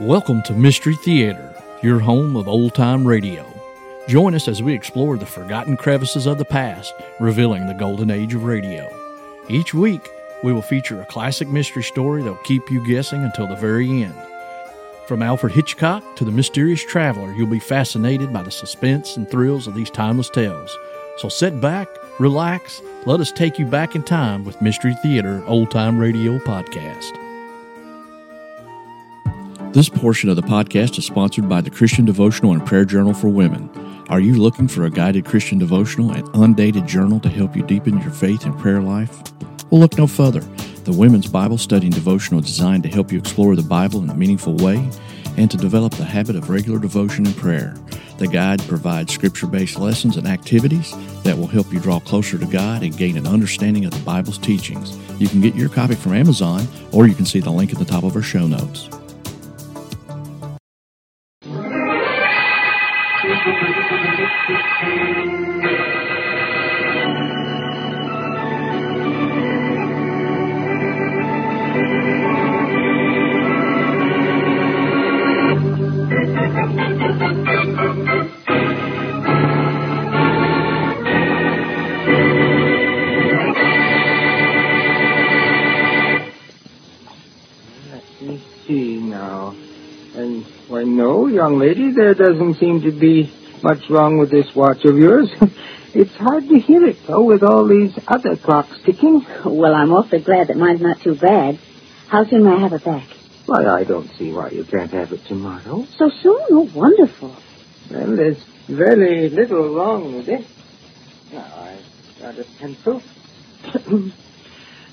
Welcome to Mystery Theater, your home of old time radio. Join us as we explore the forgotten crevices of the past, revealing the golden age of radio. Each week, we will feature a classic mystery story that will keep you guessing until the very end. From Alfred Hitchcock to the mysterious traveler, you'll be fascinated by the suspense and thrills of these timeless tales. So sit back, relax, let us take you back in time with Mystery Theater Old Time Radio Podcast. This portion of the podcast is sponsored by the Christian Devotional and Prayer Journal for Women. Are you looking for a guided Christian devotional and undated journal to help you deepen your faith and prayer life? Well, look no further. The Women's Bible Study and Devotional is designed to help you explore the Bible in a meaningful way and to develop the habit of regular devotion and prayer. The guide provides scripture based lessons and activities that will help you draw closer to God and gain an understanding of the Bible's teachings. You can get your copy from Amazon or you can see the link at the top of our show notes. Young lady, there doesn't seem to be much wrong with this watch of yours. it's hard to hear it, though, with all these other clocks ticking. Well, I'm awfully glad that mine's not too bad. How soon may I have it back? Why, I don't see why you can't have it tomorrow. So soon? Oh, wonderful. Well, there's very little wrong with it. Now, I've got a pencil.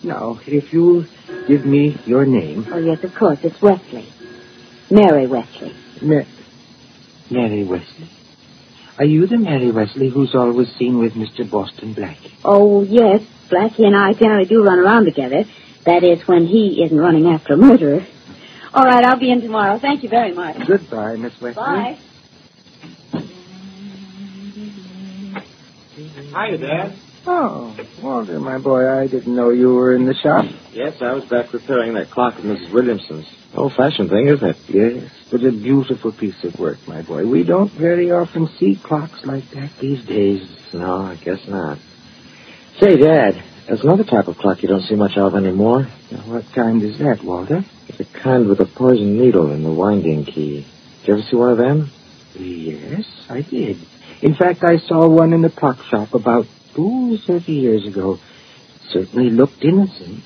now, if you'll give me your name. Oh, yes, of course. It's Wesley. Mary Wesley. Ma- Mary Wesley. Are you the Mary Wesley who's always seen with Mr. Boston Black? Oh, yes. Blackie and I generally do run around together. That is, when he isn't running after a murderer. All right, I'll be in tomorrow. Thank you very much. Goodbye, Miss Wesley. Bye. Hiya, Dad. Oh, Walter, my boy, I didn't know you were in the shop. Yes, I was back repairing that clock of Mrs. Williamson's. Old-fashioned thing, isn't it? Yes, but a beautiful piece of work, my boy. We don't very often see clocks like that these days. No, I guess not. Say, Dad, there's another type of clock you don't see much of anymore. Now, what kind is that, Walter? It's a kind with a poison needle in the winding key. Did you ever see one of them? Yes, I did. In fact, I saw one in the clock shop about, ooh, 30 years ago. Certainly looked innocent.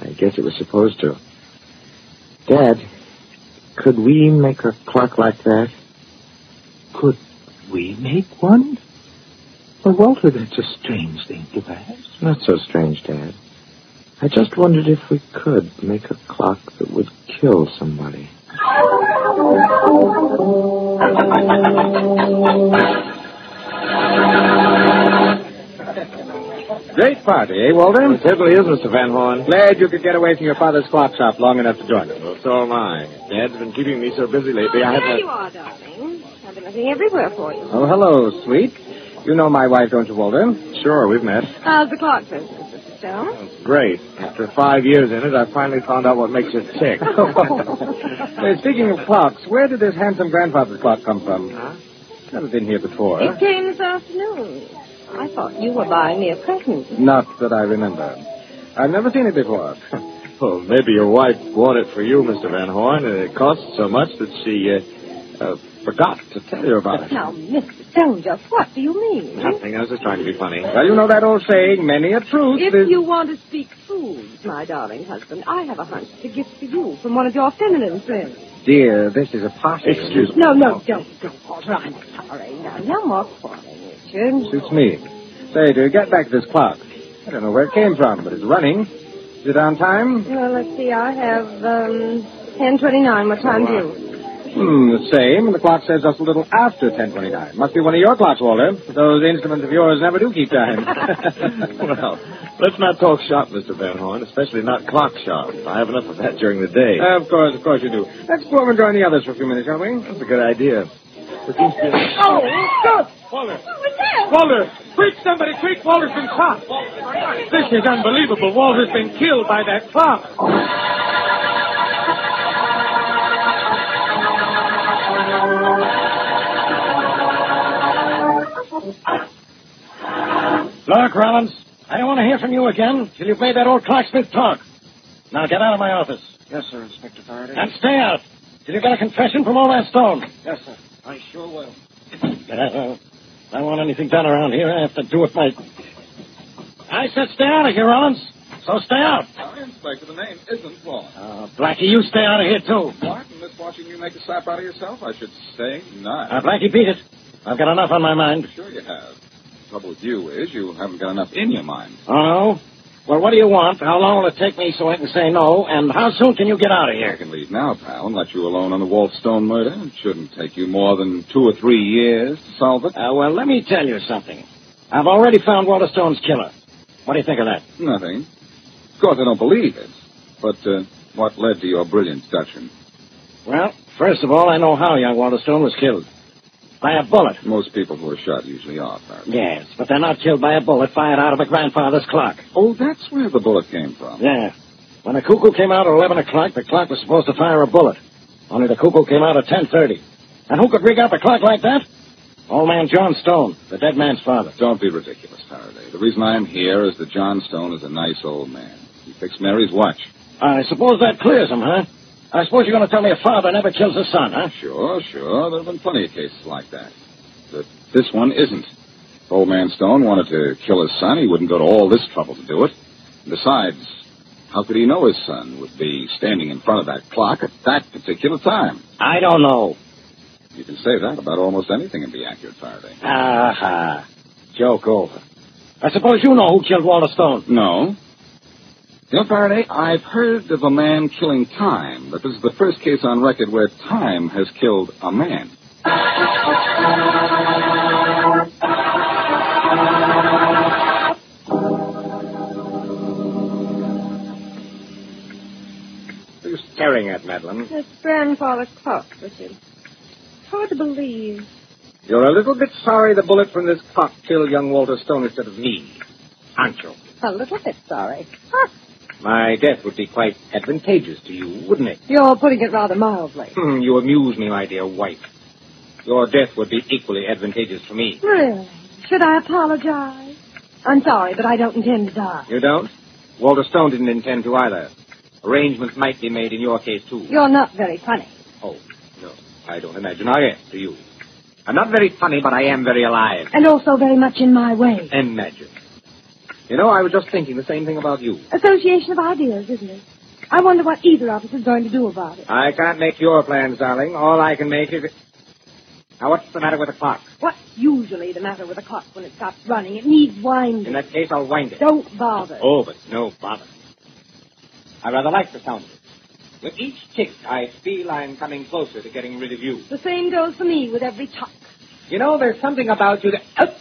I guess it was supposed to. Dad, could we make a clock like that? Could we make one? Well, Walter, that's a strange thing to ask. Not so strange, Dad. I just wondered if we could make a clock that would kill somebody. Great party, eh, Walter? It certainly is, Mr. Van Horn. Glad you could get away from your father's clock shop long enough to join us. Well, so am I. Dad's been keeping me so busy lately, I There haven't... you are, darling. I've been looking everywhere for you. Oh, hello, sweet. You know my wife, don't you, Walter? Sure, we've met. How's the clock business, Mr. Stone? It's great. After five years in it, I finally found out what makes it tick. Hey, speaking of clocks, where did this handsome grandfather's clock come from? Huh? Never been here before. It came this afternoon. I thought you were buying me a present. Not that I remember. I've never seen it before. Well, maybe your wife bought it for you, Mr. Van Horn, and it cost so much that she uh, uh, forgot to tell you about it. Now, Mr. Stone, just what do you mean? Nothing. I was just trying to be funny. well, you know that old saying, many a truth If is... you want to speak foods, my darling husband, I have a hunch it's a gift for you from one of your feminine friends. Dear, this is a party. Excuse me. No, no, don't, don't, Walter. I'm sorry. Now, no more quarreling. Richard. Suits me. Say, to get back to this clock, I don't know where it came from, but it's running. Is it on time? Well, let's see. I have um, 1029. What time do you? Hmm, the same. The clock says just a little after 10.29. Must be one of your clocks, Walter. Those instruments of yours never do keep time. well, let's not talk shop, Mr. Van Horn, especially not clock shop. I have enough of that during the day. of course, of course you do. Let's go over and join the others for a few minutes, shall we? That's a good idea. Oh, stop! Walter! What's that? Walter! Quick, somebody, quick! Walter's been shot! This is unbelievable. Walter's been killed by that clock. Look, Rollins, I don't want to hear from you again till you've made that old clocksmith talk. Now get out of my office. Yes, sir, Inspector Faraday. And stay out till you get a confession from old man Stone. Yes, sir. I sure will. Uh, if I don't want anything done around here, I have to do it my... I said stay out of here, Rollins. So stay out. Inspector, the name isn't Vaughn. Uh, Blackie, you stay out of here, too. What? And this watching you make a slap out of yourself? I should say not. Uh, Blackie, beat it. I've got enough on my mind. Sure you have. The trouble with you is you haven't got enough in your mind. Oh, no? Well, what do you want? How long will it take me so I can say no? And how soon can you get out of here? I can leave now, pal, and let you alone on the Walt Stone murder. It shouldn't take you more than two or three years to solve it. Uh, well, let me tell you something. I've already found Walter Stone's killer. What do you think of that? Nothing. Of course, I don't believe it. But uh, what led to your brilliant deduction? Well, first of all, I know how young Walter Stone was killed. By a bullet. Most people who are shot usually are, Faraday. Yes, but they're not killed by a bullet fired out of a grandfather's clock. Oh, that's where the bullet came from. Yeah. When the cuckoo came out at 11 o'clock, the clock was supposed to fire a bullet. Only the cuckoo came out at 10.30. And who could rig up a clock like that? Old man John Stone, the dead man's father. Don't be ridiculous, Faraday. The reason I'm here is that John Stone is a nice old man. He fixed Mary's watch. I suppose that clears him, huh? I suppose you're going to tell me a father never kills his son, huh? Sure, sure. There have been plenty of cases like that. But this one isn't. If old man Stone wanted to kill his son, he wouldn't go to all this trouble to do it. Besides, how could he know his son would be standing in front of that clock at that particular time? I don't know. You can say that about almost anything and be accurate, Faraday. ha! Joke over. I suppose you know who killed Walter Stone. No. You know, Faraday, I've heard of a man killing time, but this is the first case on record where time has killed a man. What are you staring at, Madeline? That's grandfather's clock, Richard. Hard to believe. You're a little bit sorry the bullet from this clock killed young Walter Stone instead of me, aren't you? A little bit sorry. Huh. My death would be quite advantageous to you, wouldn't it? You're putting it rather mildly. Hmm, you amuse me, my dear wife. Your death would be equally advantageous to me. Really? Should I apologize? I'm sorry, but I don't intend to die. You don't? Walter Stone didn't intend to either. Arrangements might be made in your case, too. You're not very funny. Oh, no. I don't imagine I am, do you? I'm not very funny, but I am very alive. And also very much in my way. Imagine. You know, I was just thinking the same thing about you. Association of ideas, isn't it? I wonder what either of us is going to do about it. I can't make your plans, darling. All I can make is... Now, what's the matter with the clock? What's usually the matter with a clock when it stops running? It needs winding. In that case, I'll wind it. Don't bother. Oh, but no bother. I rather like the sound of it. With each tick, I feel I'm coming closer to getting rid of you. The same goes for me with every tuck. You know, there's something about you that... Oh!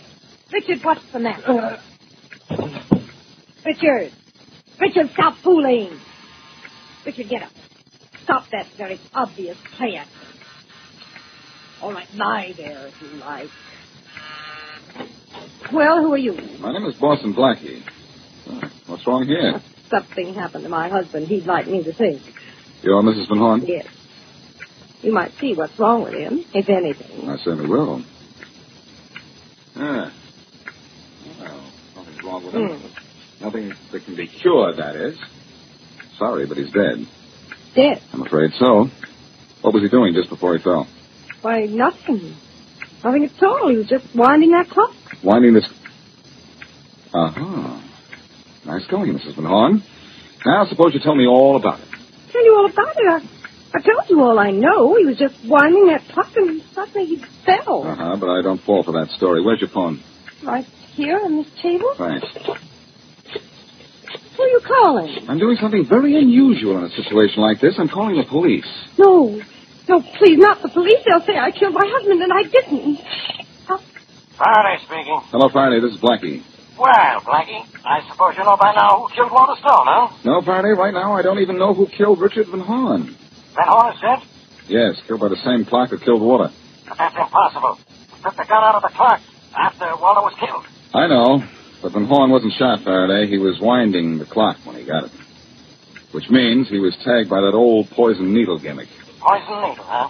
Richard, what's the matter? Uh, Richard! Richard, stop fooling! Richard, get up. Stop that very obvious play acting. All right, lie there if you like. Well, who are you? My name is Boston Blackie. Oh, what's wrong here? Something happened to my husband. He'd like me to think. You're Mrs. Van Horn? Yes. You might see what's wrong with him, if anything. I certainly will. Ah. Well, nothing's wrong with him. Nothing that can be cured, that is. Sorry, but he's dead. Dead. I'm afraid so. What was he doing just before he fell? Why, nothing. Nothing at all. He was just winding that clock. Winding this. Uh-huh. Nice going, Mrs. Van Horn. Now, suppose you tell me all about it. Tell you all about it. I, I told you all I know. He was just winding that clock and suddenly he fell. Uh-huh, but I don't fall for that story. Where's your phone? Right here on this table? Thanks. Who are you calling? I'm doing something very unusual in a situation like this. I'm calling the police. No. No, please, not the police. They'll say I killed my husband and I didn't. Uh, Faraday speaking. Hello, Faraday. This is Blackie. Well, Blackie, I suppose you know by now who killed Walter Stone, huh? No, Faraday, right now I don't even know who killed Richard Van Horn. Van Horn is dead? Yes, killed by the same clock that killed Walter. But that's impossible. He took the gun out of the clock after Walter was killed. I know, but Van Horn wasn't shot, Faraday. He was winding the clock when he got it. Which means he was tagged by that old poison needle gimmick. Poison needle, huh?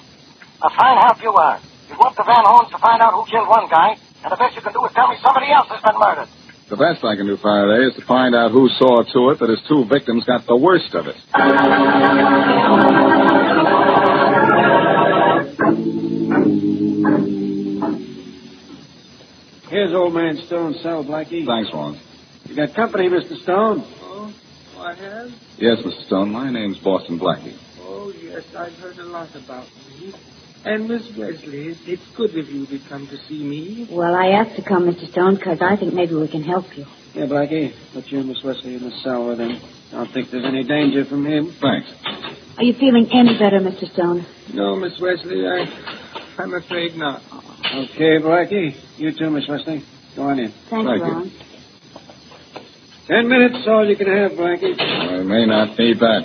A fine help you are. You want the Van Horns to find out who killed one guy, and the best you can do is tell me somebody else has been murdered. The best I can do, Faraday, is to find out who saw to it that his two victims got the worst of it. Here's old man Stone's cell, Blackie. Thanks, Ron. You got company, Mr. Stone. Oh, I have? Yes, Mr. Stone, my name's Boston Blackie. Oh, yes, I've heard a lot about me. And Miss Wesley, it's good of you to come to see me. Well, I asked to come, Mr. Stone, because I think maybe we can help you. Yeah, Blackie. Put you and Miss Wesley in the cell with him. I don't think there's any danger from him. Thanks. Are you feeling any better, Mr. Stone? No, Miss Wesley, I, I'm afraid not. Okay, Blackie. You too, Miss Wesley. Go on in. Thank, Thank you, you. Ron. Ten minutes, all you can have, Blackie. I may not need that.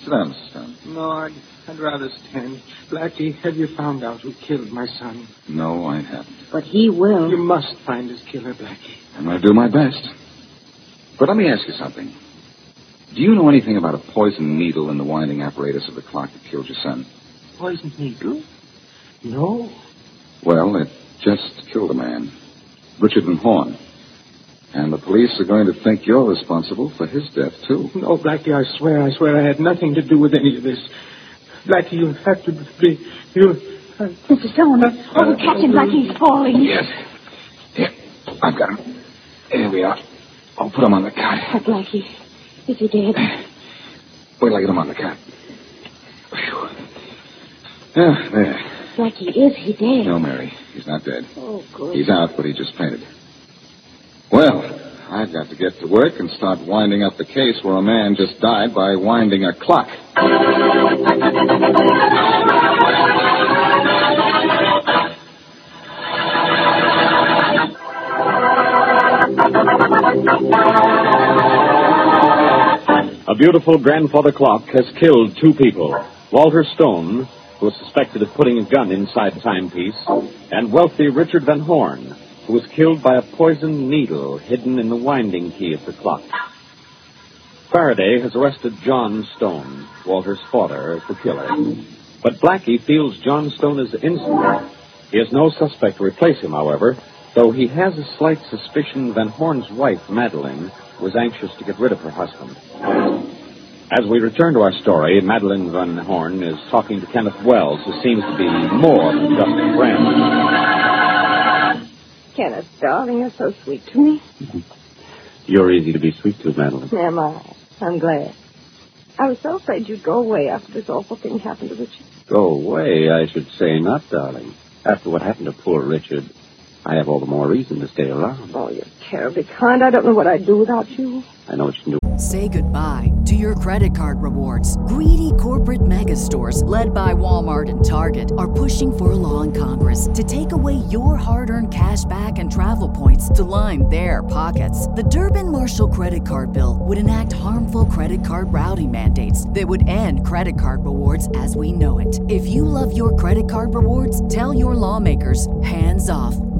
Sit down, Mr. Stone. No, I'd, I'd rather stand. Blackie, have you found out who killed my son? No, I haven't. But he will. You must find his killer, Blackie. And I'm going to do my best. But let me ask you something. Do you know anything about a poison needle in the winding apparatus of the clock that killed your son? Poison needle? No. Well, it just killed a man. Richard Van Horn. And the police are going to think you're responsible for his death, too. No, Blackie, I swear, I swear I had nothing to do with any of this. Blackie, you have to be. You. Uh, Mr. Stone. Oh, catch him, Blackie. He's falling. Yes. Here, I've got him. Here we are. I'll put him on the cot. Oh, Blackie. Is he dead? Wait till I get him on the cot. Phew. Yeah, there. Blackie, is he dead? No, Mary. He's not dead. Oh, good. He's out, but he just fainted. Well, I've got to get to work and start winding up the case where a man just died by winding a clock. A beautiful grandfather clock has killed two people. Walter Stone, who was suspected of putting a gun inside the timepiece, and wealthy Richard Van Horn, who was killed by a poisoned needle hidden in the winding key of the clock. Faraday has arrested John Stone, Walter's father, as the killer. But Blackie feels John Stone is innocent. He has no suspect to replace him, however, though he has a slight suspicion Van Horn's wife, Madeline, was anxious to get rid of her husband. As we return to our story, Madeline Van Horn is talking to Kenneth Wells, who seems to be more than just a friend. Kenneth, darling, you're so sweet to me. You're easy to be sweet to, Madeline. Am I? I'm glad. I was so afraid you'd go away after this awful thing happened to Richard. Go away, I should say not, darling. After what happened to poor Richard, I have all the more reason to stay around. Oh, you're terribly kind. I don't know what I'd do without you. I know what you can do. Say goodbye to your credit card rewards. Greedy corporate mega stores, led by Walmart and Target, are pushing for a law in Congress to take away your hard earned cash back and travel points to line their pockets. The Durbin Marshall credit card bill would enact harmful credit card routing mandates that would end credit card rewards as we know it. If you love your credit card rewards, tell your lawmakers hands off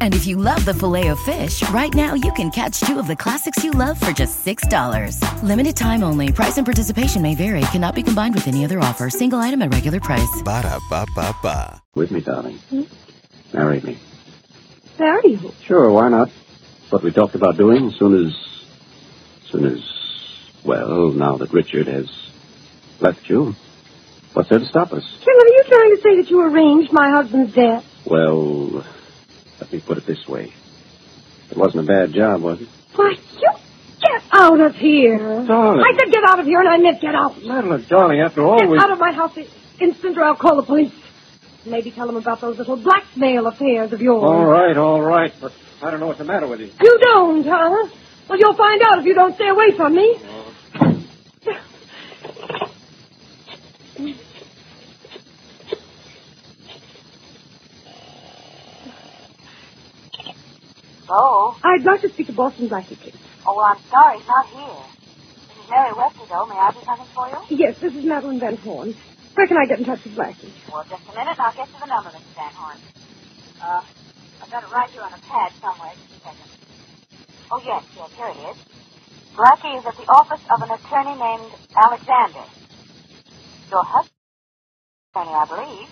And if you love the Filet-O-Fish, right now you can catch two of the classics you love for just $6. Limited time only. Price and participation may vary. Cannot be combined with any other offer. Single item at regular price. Ba da ba ba ba. With me, darling. Marry me. Marry you. Sure, why not? What we talked about doing as soon as. as soon as. Well, now that Richard has left you. What's there to stop us? Kenneth, are you trying to say that you arranged my husband's death? Well, let me put it this way. It wasn't a bad job, was it? Why, you get out of here. Darling. I said get out of here, and I meant get out. Madeline, darling, after all, Get we... out of my house instant, or I'll call the police. Maybe tell them about those little blackmail affairs of yours. All right, all right, but I don't know what's the matter with you. You don't, huh? Well, you'll find out if you don't stay away from me. Oh. Hello? I'd like to speak to Boston Blackie, please. Oh, well, I'm sorry, he's not here. This is Mary Wesley, though. May I do something for you? Yes, this is Madeline Van Horn. Where can I get in touch with Blackie? Well, just a minute, and I'll get to the number, Mr. Van Horn. Uh, I've got it right here on a pad somewhere. Just a second. Oh, yes, yes, here it is. Blackie is at the office of an attorney named Alexander. Your husband, attorney, I believe.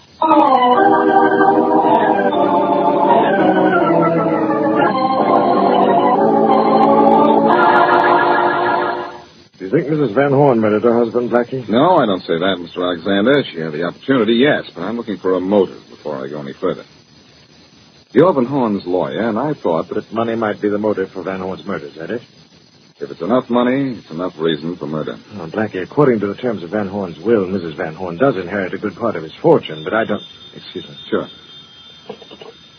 Mrs. Van Horn murdered her husband, Blackie? No, I don't say that, Mr. Alexander. She had the opportunity, yes, but I'm looking for a motive before I go any further. You're Van Horn's lawyer, and I thought that That money might be the motive for Van Horn's murder, is that it? if it's enough money, it's enough reason for murder. Oh, Blackie, according to the terms of Van Horn's will, Mrs. Van Horn does inherit a good part of his fortune, but I don't... Excuse me. Sure.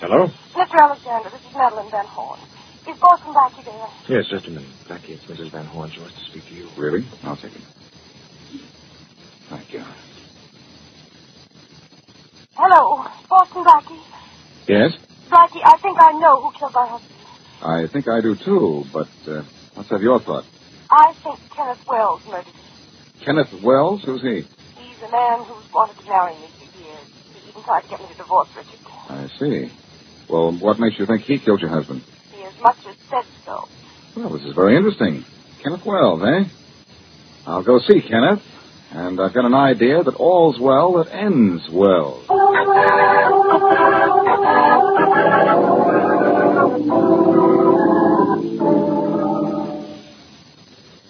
Hello? Mr. Alexander, this is Madeline Van Horn. Is Boston Blackie there? Yes, just a minute. Blackie, it's Mrs. Van Horn. She wants to speak to you. Really? I'll take it. Thank you. Hello, Boston Blackie. Yes? Blackie, I think I know who killed my husband. I think I do too, but uh, let's have your thought. I think Kenneth Wells murdered him. Kenneth Wells? Who's he? He's a man who's wanted to marry me for years. He even tried to get me to divorce Richard. I see. Well, what makes you think he killed your husband? He as much as said so. Well, this is very interesting. Kenneth Wells, eh? I'll go see Kenneth, and I've got an idea that all's well that ends well.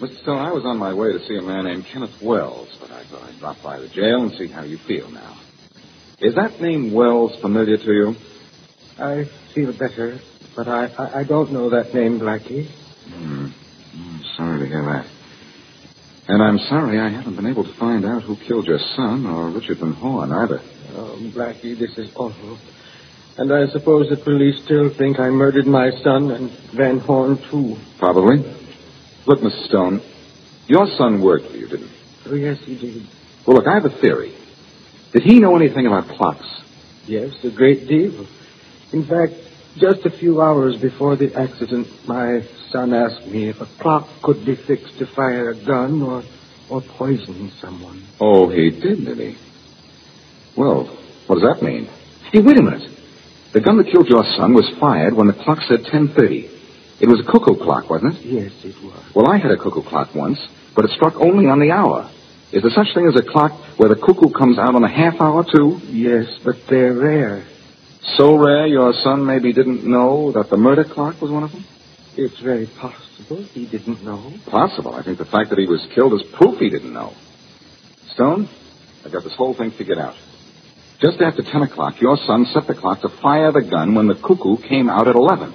Mr. Stone, I was on my way to see a man named Kenneth Wells, but I thought I'd drop by the jail and see how you feel now. Is that name Wells familiar to you? I feel better, but I, I, I don't know that name, Blackie. Hmm. I'm sorry to hear that. And I'm sorry I haven't been able to find out who killed your son or Richard Van Horn either. Oh, Blackie, this is awful. And I suppose the police still think I murdered my son and Van Horn, too. Probably. Look, Mr. Stone, your son worked for you, didn't he? Oh, yes, he did. Well, look, I have a theory. Did he know anything about clocks? Yes, a great deal. In fact, just a few hours before the accident, my son asked me if a clock could be fixed to fire a gun or, or poison someone. Oh, he did, did he? Well, what does that mean? Hey, wait a minute. The gun that killed your son was fired when the clock said 10.30. It was a cuckoo clock, wasn't it? Yes, it was. Well, I had a cuckoo clock once, but it struck only on the hour. Is there such thing as a clock where the cuckoo comes out on a half hour, too? Yes, but they're rare. So rare your son maybe didn't know that the murder clock was one of them? It's very possible he didn't know. Possible. I think the fact that he was killed is proof he didn't know. Stone, I've got this whole thing figured out. Just after 10 o'clock, your son set the clock to fire the gun when the cuckoo came out at 11.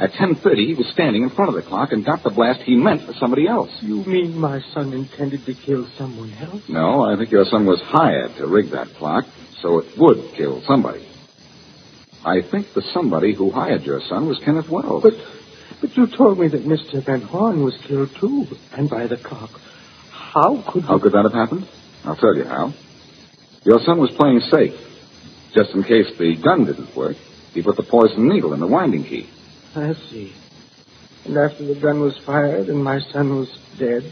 At 10.30, he was standing in front of the clock and got the blast he meant for somebody else. You mean my son intended to kill someone else? No, I think your son was hired to rig that clock so it would kill somebody. I think the somebody who hired your son was Kenneth Wells. But, but you told me that Mr. Van Horn was killed too, and by the clock. How could How could that have happened? I'll tell you how. Your son was playing safe. Just in case the gun didn't work, he put the poison needle in the winding key. I see. And after the gun was fired and my son was dead,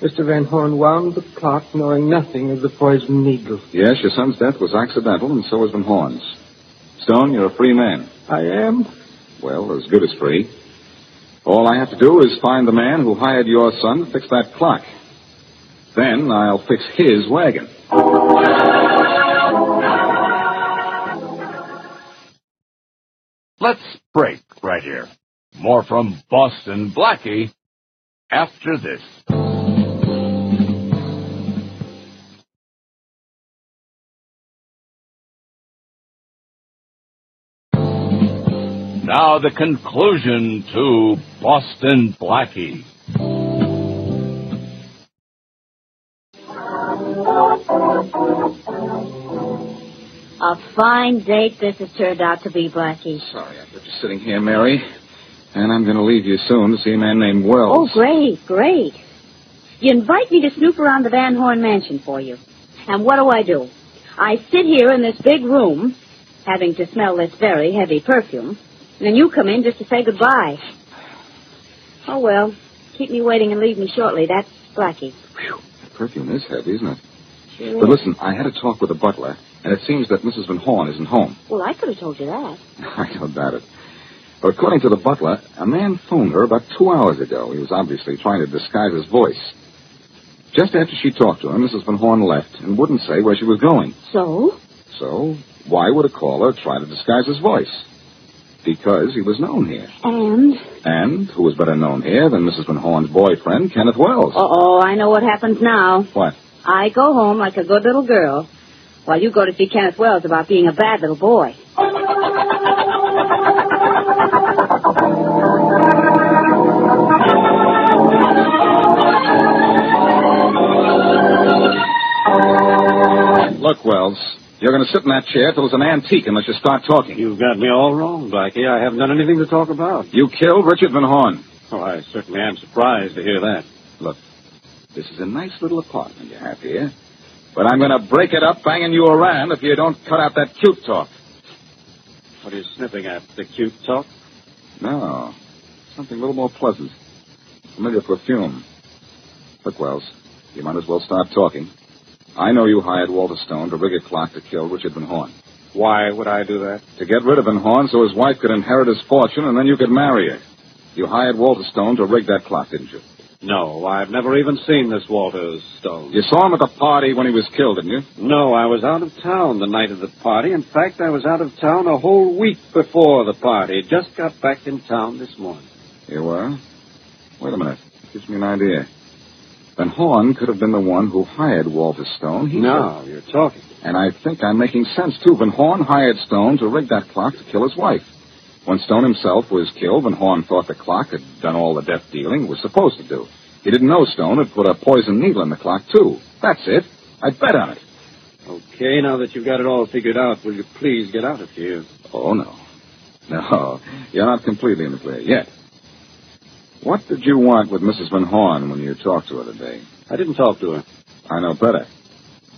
Mr. Van Horn wound the clock knowing nothing of the poison needle. Yes, your son's death was accidental, and so was Van Horn's. Stone, you're a free man. I am? Well, as good as free. All I have to do is find the man who hired your son to fix that clock. Then I'll fix his wagon. Let's break right here. More from Boston Blackie after this. Now the conclusion to Boston Blackie. A fine date this has turned out to be, Blackie. Sorry, I've got you sitting here, Mary. And I'm going to leave you soon to see a man named Wells. Oh, great, great. You invite me to snoop around the Van Horn mansion for you. And what do I do? I sit here in this big room, having to smell this very heavy perfume, and then you come in just to say goodbye. Oh, well, keep me waiting and leave me shortly. That's Blackie. Whew. The perfume is heavy, isn't it? Sure But listen, I had a talk with the butler, and it seems that Mrs. Van Horn isn't home. Well, I could have told you that. I don't doubt it. But according to the butler, a man phoned her about two hours ago. He was obviously trying to disguise his voice. Just after she talked to him, Mrs. Van Horn left and wouldn't say where she was going. So? So, why would a caller try to disguise his voice? Because he was known here. And? And who was better known here than Mrs. Van Horn's boyfriend, Kenneth Wells? Uh-oh, I know what happens now. What? I go home like a good little girl, while you go to see Kenneth Wells about being a bad little boy. Look, Wells, you're going to sit in that chair till it's an antique unless you start talking. You've got me all wrong, Blackie. I haven't done anything to talk about. You killed Richard Van Horn. Oh, I certainly am surprised to hear that. Look, this is a nice little apartment you have here. But I'm going to break it up banging you around if you don't cut out that cute talk. What are you sniffing at? The cute talk? No. Something a little more pleasant. Familiar perfume. Look, Wells, you might as well start talking. I know you hired Walter Stone to rig a clock to kill Richard Van Horn. Why would I do that? To get rid of Van Horn so his wife could inherit his fortune and then you could marry her. You hired Walter Stone to rig that clock, didn't you? No, I've never even seen this Walter Stone. You saw him at the party when he was killed, didn't you? No, I was out of town the night of the party. In fact, I was out of town a whole week before the party. Just got back in town this morning. You were? Wait a minute. Gives me an idea. Van Horn could have been the one who hired Walter Stone. He Now you're talking. And I think I'm making sense, too. Van Horn hired Stone to rig that clock to kill his wife. When Stone himself was killed, Van Horn thought the clock had done all the death dealing it was supposed to do. He didn't know Stone had put a poison needle in the clock, too. That's it. I'd bet on it. Okay, now that you've got it all figured out, will you please get out of here? Oh, no. No, you're not completely in the clear yet. What did you want with Mrs. Van Horn when you talked to her today? I didn't talk to her. I know better.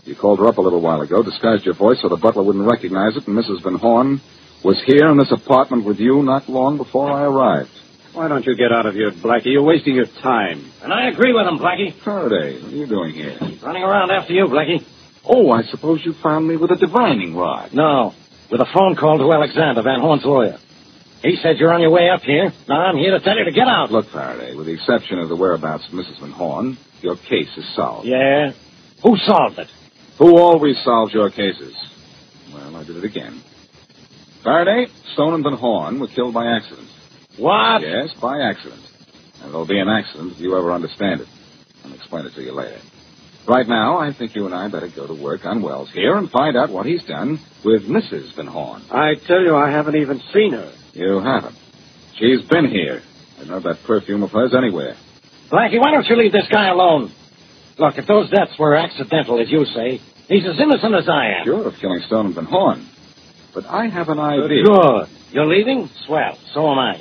You called her up a little while ago, disguised your voice so the butler wouldn't recognize it, and Mrs. Van Horn was here in this apartment with you not long before I arrived. Why don't you get out of here, Blackie? You're wasting your time. And I agree with him, Blackie. Faraday, what are you doing here? Running around after you, Blackie. Oh, I suppose you found me with a divining rod. No, with a phone call to Alexander, Van Horn's lawyer. He said you're on your way up here. Now I'm here to tell you to get out. Look, Faraday, with the exception of the whereabouts of Mrs. Van Horn, your case is solved. Yeah? Who solved it? Who always solves your cases? Well, I did it again. Faraday, Stone and Van Horn were killed by accident. What? Yes, by accident. And it'll be an accident if you ever understand it. I'll explain it to you later. Right now, I think you and I better go to work on Wells here and find out what he's done with Mrs. Van Horn. I tell you, I haven't even seen her. You haven't. She's been here. I know that perfume of hers anywhere. Blackie, why don't you leave this guy alone? Look, if those deaths were accidental, as you say, he's as innocent as I am. Sure, of killing Stone and Van Horn. But I have an idea. Good. You're leaving? Swell. So am I.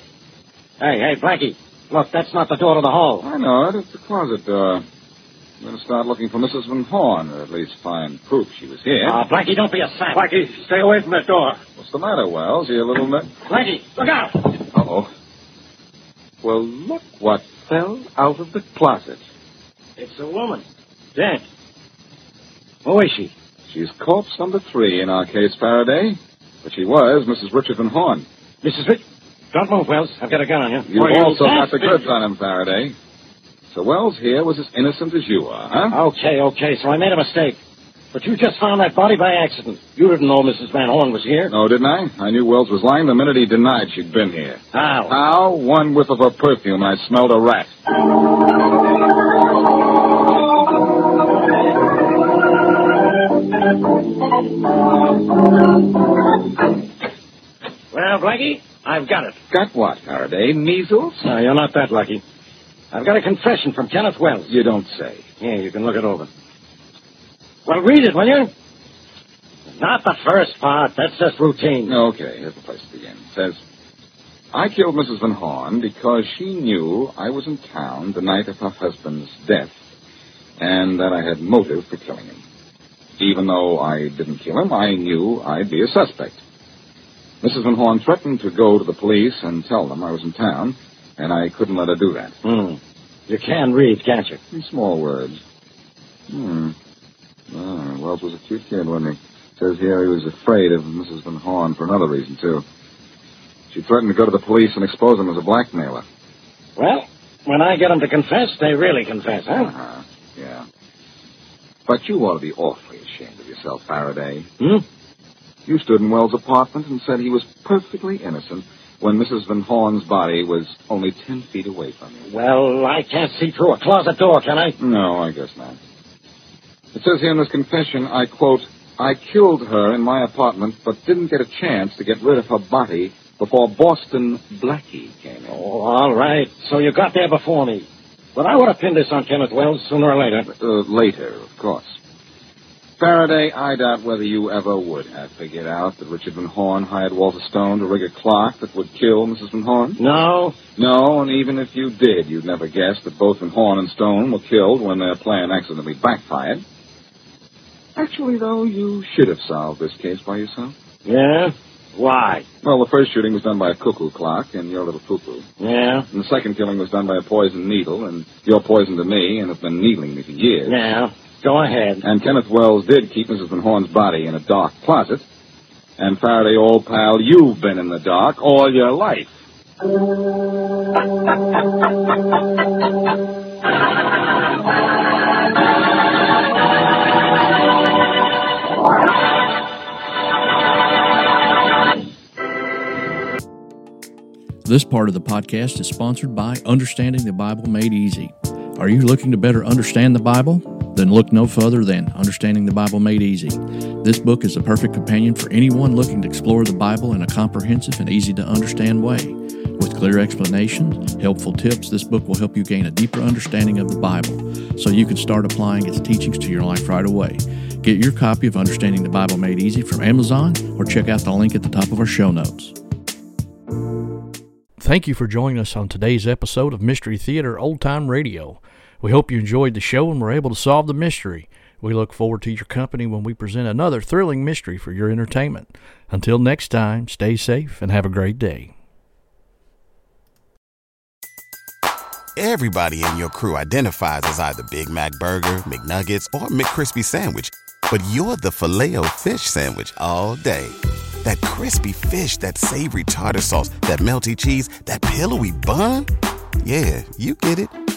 Hey, hey, Blackie. Look, that's not the door to the hall. I know it. It's the closet door. I'm going to start looking for Mrs. Van Horn, or at least find proof she was here. Ah, Blackie, don't be a sap. Blackie, stay away from that door. What's the matter, Wells? You a little nut? Blackie, look out! Uh-oh. Well, look what fell out of the closet. It's a woman. Dead. Who is she? She's corpse number three in our case, Faraday. But she was Mrs. Richard Van Horn. Mrs. Rich. Don't move, Wells. I've got a gun on you. You've you also got the bastard. goods on him, Faraday. So Wells here was as innocent as you are, huh? Okay, okay, so I made a mistake. But you just found that body by accident. You didn't know Mrs. Van Horn was here. No, didn't I? I knew Wells was lying the minute he denied she'd been here. How? How? One whiff of her perfume, I smelled a rat. Well, Blackie, I've got it. Got what, Faraday? Measles? No, you're not that lucky. I've got a confession from Kenneth Wells. You don't say. Yeah, you can look it over. Well, read it, will you? Not the first part. That's just routine. Okay, here's the place to begin. It says, I killed Mrs. Van Horn because she knew I was in town the night of her husband's death and that I had motive for killing him. Even though I didn't kill him, I knew I'd be a suspect. Mrs. Van Horn threatened to go to the police and tell them I was in town, and I couldn't let her do that. Hmm. You can read, can't you? In small words. Hmm. Oh, Wells was a cute kid, wasn't he? Says here he was afraid of Mrs. Van Horn for another reason, too. She threatened to go to the police and expose him as a blackmailer. Well, when I get them to confess, they really confess, huh? Uh-huh. Yeah. But you ought to be awfully ashamed of yourself, Faraday. Hmm? You stood in Wells' apartment and said he was perfectly innocent when Mrs. Van Horn's body was only ten feet away from you. Well, I can't see through a closet door, can I? No, I guess not. It says here in this confession, I quote, I killed her in my apartment, but didn't get a chance to get rid of her body before Boston Blackie came in. Oh, all right. So you got there before me. But I would have pinned this on Kenneth Wells sooner or later. Uh, later, of course. Faraday, I doubt whether you ever would have figured out that Richard Van Horn hired Walter Stone to rig a clock that would kill Mrs. Van Horn. No. No, and even if you did, you'd never guess that both Van Horn and Stone were killed when their plan accidentally backfired. Actually, though, you should have solved this case by yourself. Yeah? Why? Well, the first shooting was done by a cuckoo clock and your little cuckoo. Yeah? And the second killing was done by a poisoned needle, and you're poisoned to me and have been needling me for years. Yeah. Go ahead. And Kenneth Wells did keep Mrs. Van Horn's body in a dark closet. And Faraday, old pal, you've been in the dark all your life. This part of the podcast is sponsored by Understanding the Bible Made Easy. Are you looking to better understand the Bible? Then look no further than Understanding the Bible Made Easy. This book is a perfect companion for anyone looking to explore the Bible in a comprehensive and easy to understand way. With clear explanations, helpful tips, this book will help you gain a deeper understanding of the Bible so you can start applying its teachings to your life right away. Get your copy of Understanding the Bible Made Easy from Amazon or check out the link at the top of our show notes. Thank you for joining us on today's episode of Mystery Theater Old Time Radio. We hope you enjoyed the show and were able to solve the mystery. We look forward to your company when we present another thrilling mystery for your entertainment. Until next time, stay safe and have a great day. Everybody in your crew identifies as either Big Mac Burger, McNuggets, or McCrispy Sandwich. But you're the filet fish Sandwich all day. That crispy fish, that savory tartar sauce, that melty cheese, that pillowy bun. Yeah, you get it.